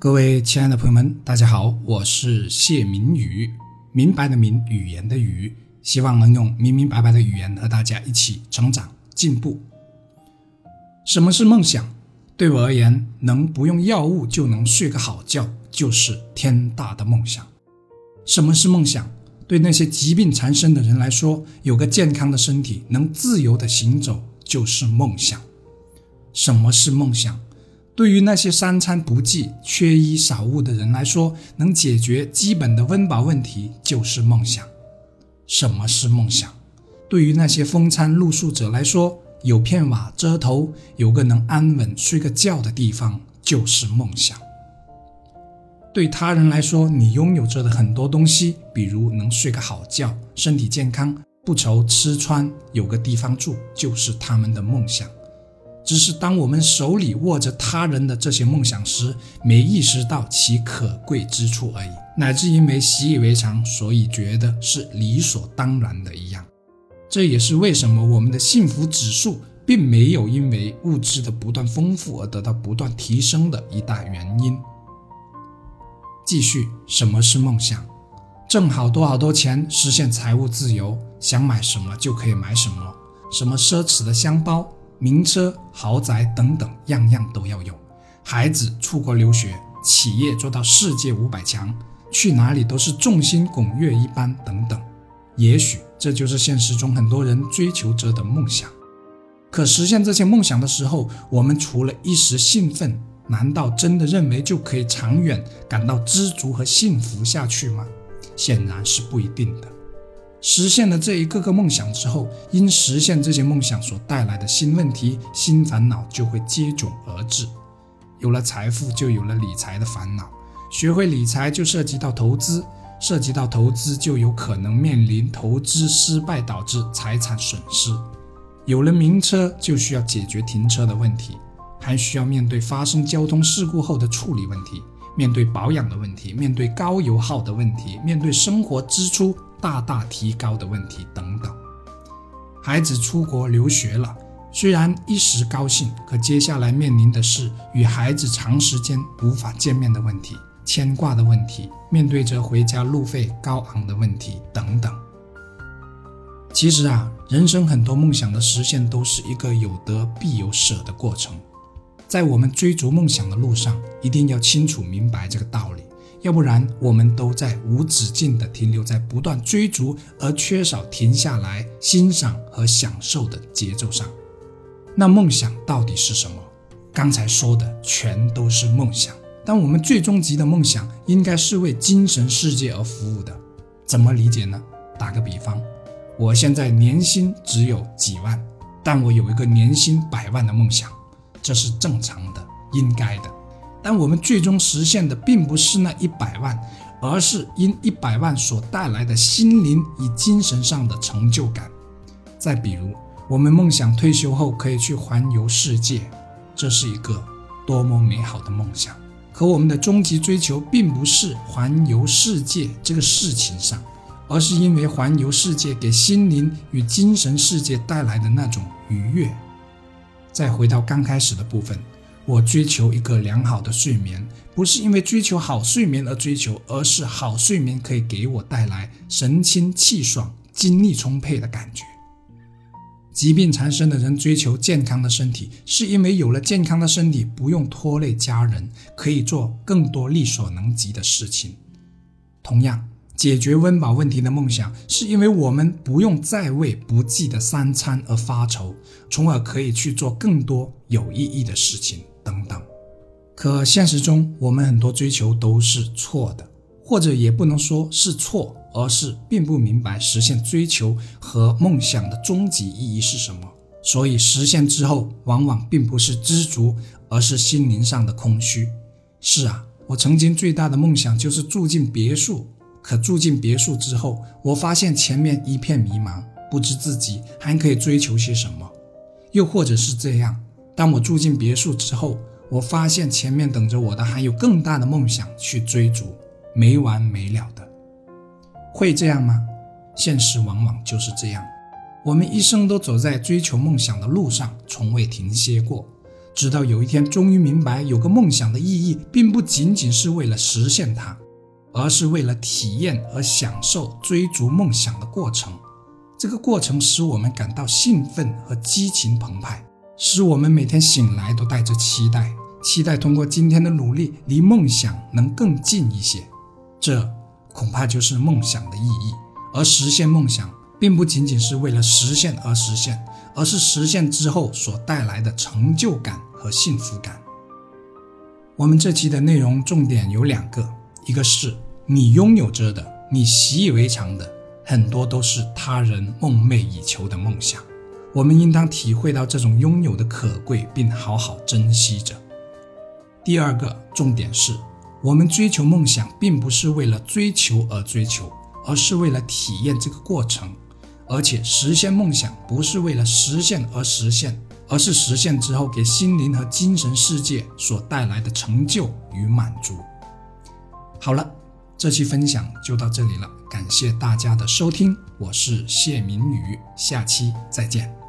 各位亲爱的朋友们，大家好，我是谢明宇，明白的明，语言的语，希望能用明明白白的语言和大家一起成长进步。什么是梦想？对我而言，能不用药物就能睡个好觉，就是天大的梦想。什么是梦想？对那些疾病缠身的人来说，有个健康的身体，能自由的行走，就是梦想。什么是梦想？对于那些三餐不济、缺衣少物的人来说，能解决基本的温饱问题就是梦想。什么是梦想？对于那些风餐露宿者来说，有片瓦遮头，有个能安稳睡个觉的地方就是梦想。对他人来说，你拥有着的很多东西，比如能睡个好觉、身体健康、不愁吃穿、有个地方住，就是他们的梦想。只是当我们手里握着他人的这些梦想时，没意识到其可贵之处而已，乃至因为习以为常，所以觉得是理所当然的一样。这也是为什么我们的幸福指数并没有因为物质的不断丰富而得到不断提升的一大原因。继续，什么是梦想？挣好多好多钱，实现财务自由，想买什么就可以买什么，什么奢侈的香包。名车、豪宅等等，样样都要有。孩子出国留学，企业做到世界五百强，去哪里都是众星拱月一般，等等。也许这就是现实中很多人追求者的梦想。可实现这些梦想的时候，我们除了一时兴奋，难道真的认为就可以长远感到知足和幸福下去吗？显然是不一定的。实现了这一个个梦想之后，因实现这些梦想所带来的新问题、新烦恼就会接踵而至。有了财富，就有了理财的烦恼；学会理财，就涉及到投资；涉及到投资，就有可能面临投资失败导致财产损失。有了名车，就需要解决停车的问题，还需要面对发生交通事故后的处理问题，面对保养的问题，面对高油耗的问题，面对生活支出。大大提高的问题等等，孩子出国留学了，虽然一时高兴，可接下来面临的是与孩子长时间无法见面的问题、牵挂的问题，面对着回家路费高昂的问题等等。其实啊，人生很多梦想的实现都是一个有得必有舍的过程，在我们追逐梦想的路上，一定要清楚明白这个道理。要不然，我们都在无止境地停留在不断追逐而缺少停下来欣赏和享受的节奏上。那梦想到底是什么？刚才说的全都是梦想，但我们最终极的梦想应该是为精神世界而服务的。怎么理解呢？打个比方，我现在年薪只有几万，但我有一个年薪百万的梦想，这是正常的，应该的。但我们最终实现的并不是那一百万，而是因一百万所带来的心灵与精神上的成就感。再比如，我们梦想退休后可以去环游世界，这是一个多么美好的梦想。可我们的终极追求并不是环游世界这个事情上，而是因为环游世界给心灵与精神世界带来的那种愉悦。再回到刚开始的部分。我追求一个良好的睡眠，不是因为追求好睡眠而追求，而是好睡眠可以给我带来神清气爽、精力充沛的感觉。疾病缠身的人追求健康的身体，是因为有了健康的身体，不用拖累家人，可以做更多力所能及的事情。同样，解决温饱问题的梦想，是因为我们不用再为不济的三餐而发愁，从而可以去做更多有意义的事情。等等，可现实中我们很多追求都是错的，或者也不能说是错，而是并不明白实现追求和梦想的终极意义是什么。所以实现之后，往往并不是知足，而是心灵上的空虚。是啊，我曾经最大的梦想就是住进别墅，可住进别墅之后，我发现前面一片迷茫，不知自己还可以追求些什么。又或者是这样。当我住进别墅之后，我发现前面等着我的还有更大的梦想去追逐，没完没了的。会这样吗？现实往往就是这样。我们一生都走在追求梦想的路上，从未停歇过。直到有一天终于明白，有个梦想的意义，并不仅仅是为了实现它，而是为了体验和享受追逐梦想的过程。这个过程使我们感到兴奋和激情澎湃，使我们每天醒来都带着期待，期待通过今天的努力，离梦想能更近一些。这恐怕就是梦想的意义。而实现梦想，并不仅仅是为了实现而实现，而是实现之后所带来的成就感。和幸福感。我们这期的内容重点有两个，一个是你拥有着的，你习以为常的，很多都是他人梦寐以求的梦想。我们应当体会到这种拥有的可贵，并好好珍惜着。第二个重点是，我们追求梦想，并不是为了追求而追求，而是为了体验这个过程。而且实现梦想，不是为了实现而实现。而是实现之后给心灵和精神世界所带来的成就与满足。好了，这期分享就到这里了，感谢大家的收听，我是谢明宇，下期再见。